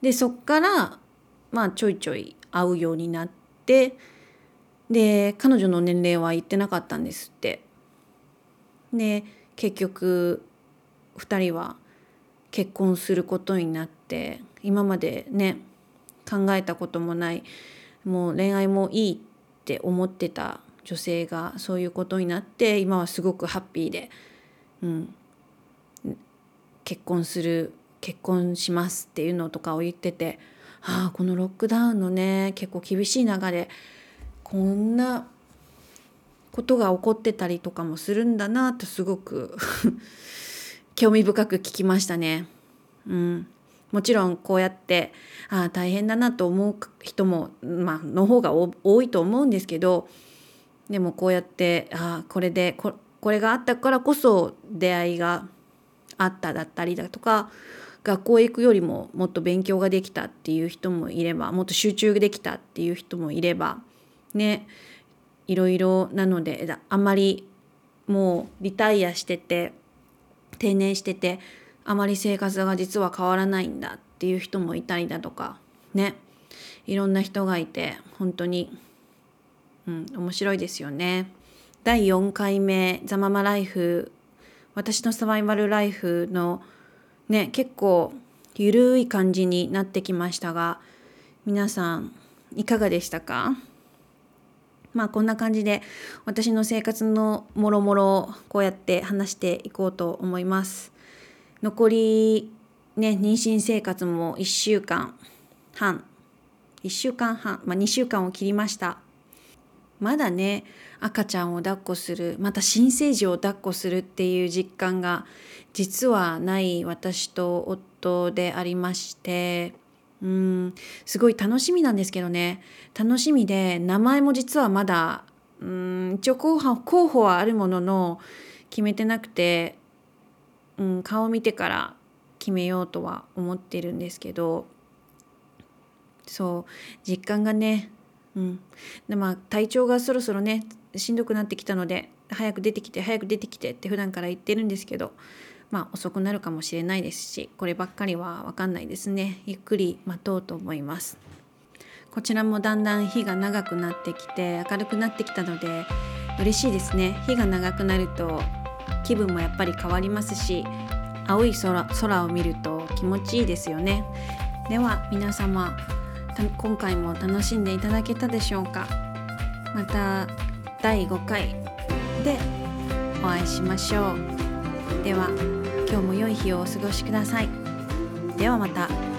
でそっからまあちょいちょい会うようになってで彼女の年齢は言ってなかったんですって。で結局2人は結婚することになって今までね考えたこともないもう恋愛もいいって思ってた女性がそういうことになって今はすごくハッピーで、うん、結婚する結婚しますっていうのとかを言っててああこのロックダウンのね結構厳しい中でこんなことが起こってたりとかもするんだなとすごく [laughs] 興味深く聞きましたね。うん、もちろんこうやってああ大変だなと思う人も、まあの方が多いと思うんですけどでもこうやってああこれでここれがあったからこそ出会いがあっただったりだとか学校へ行くよりももっと勉強ができたっていう人もいればもっと集中できたっていう人もいればねいろいろなのであんまりもうリタイアしてて定年しててあまり生活が実は変わらないんだっていう人もいたりだとかねいろんな人がいて本当に、うん、面白いですよね。第4回目「ザ・ママライフ」私のサバイバルライフのね結構ゆるい感じになってきましたが皆さんいかがでしたか？まあこんな感じで私の生活のもろもろをこうやって話していこうと思います。残りね妊娠生活も1週間半1週間半、まあ、2週間を切りました。まだね赤ちゃんを抱っこするまた新生児を抱っこするっていう実感が実はない私と夫でありましてうんすごい楽しみなんですけどね。楽しみで名前も実はまだうん一応候補候補はあるものの決めてなくて、うん、顔を見てから決めようとは思ってるんですけどそう実感がねうん。でまあ体調がそろそろねしんどくなってきたので早く出てきて早く出てきてって普段から言ってるんですけどまあ遅くなるかもしれないですしこればっかりは分かんないですね。ゆっくり待とうと思います。こちらもだんだん日が長くなってきて明るくなってきたので嬉しいですね。日が長くなると気分もやっぱり変わりますし青い空空を見ると気持ちいいですよね。では皆様今回も楽しんでいただけたでしょうか？また第5回でお会いしましょう。では今日も良い日をお過ごしください。ではまた。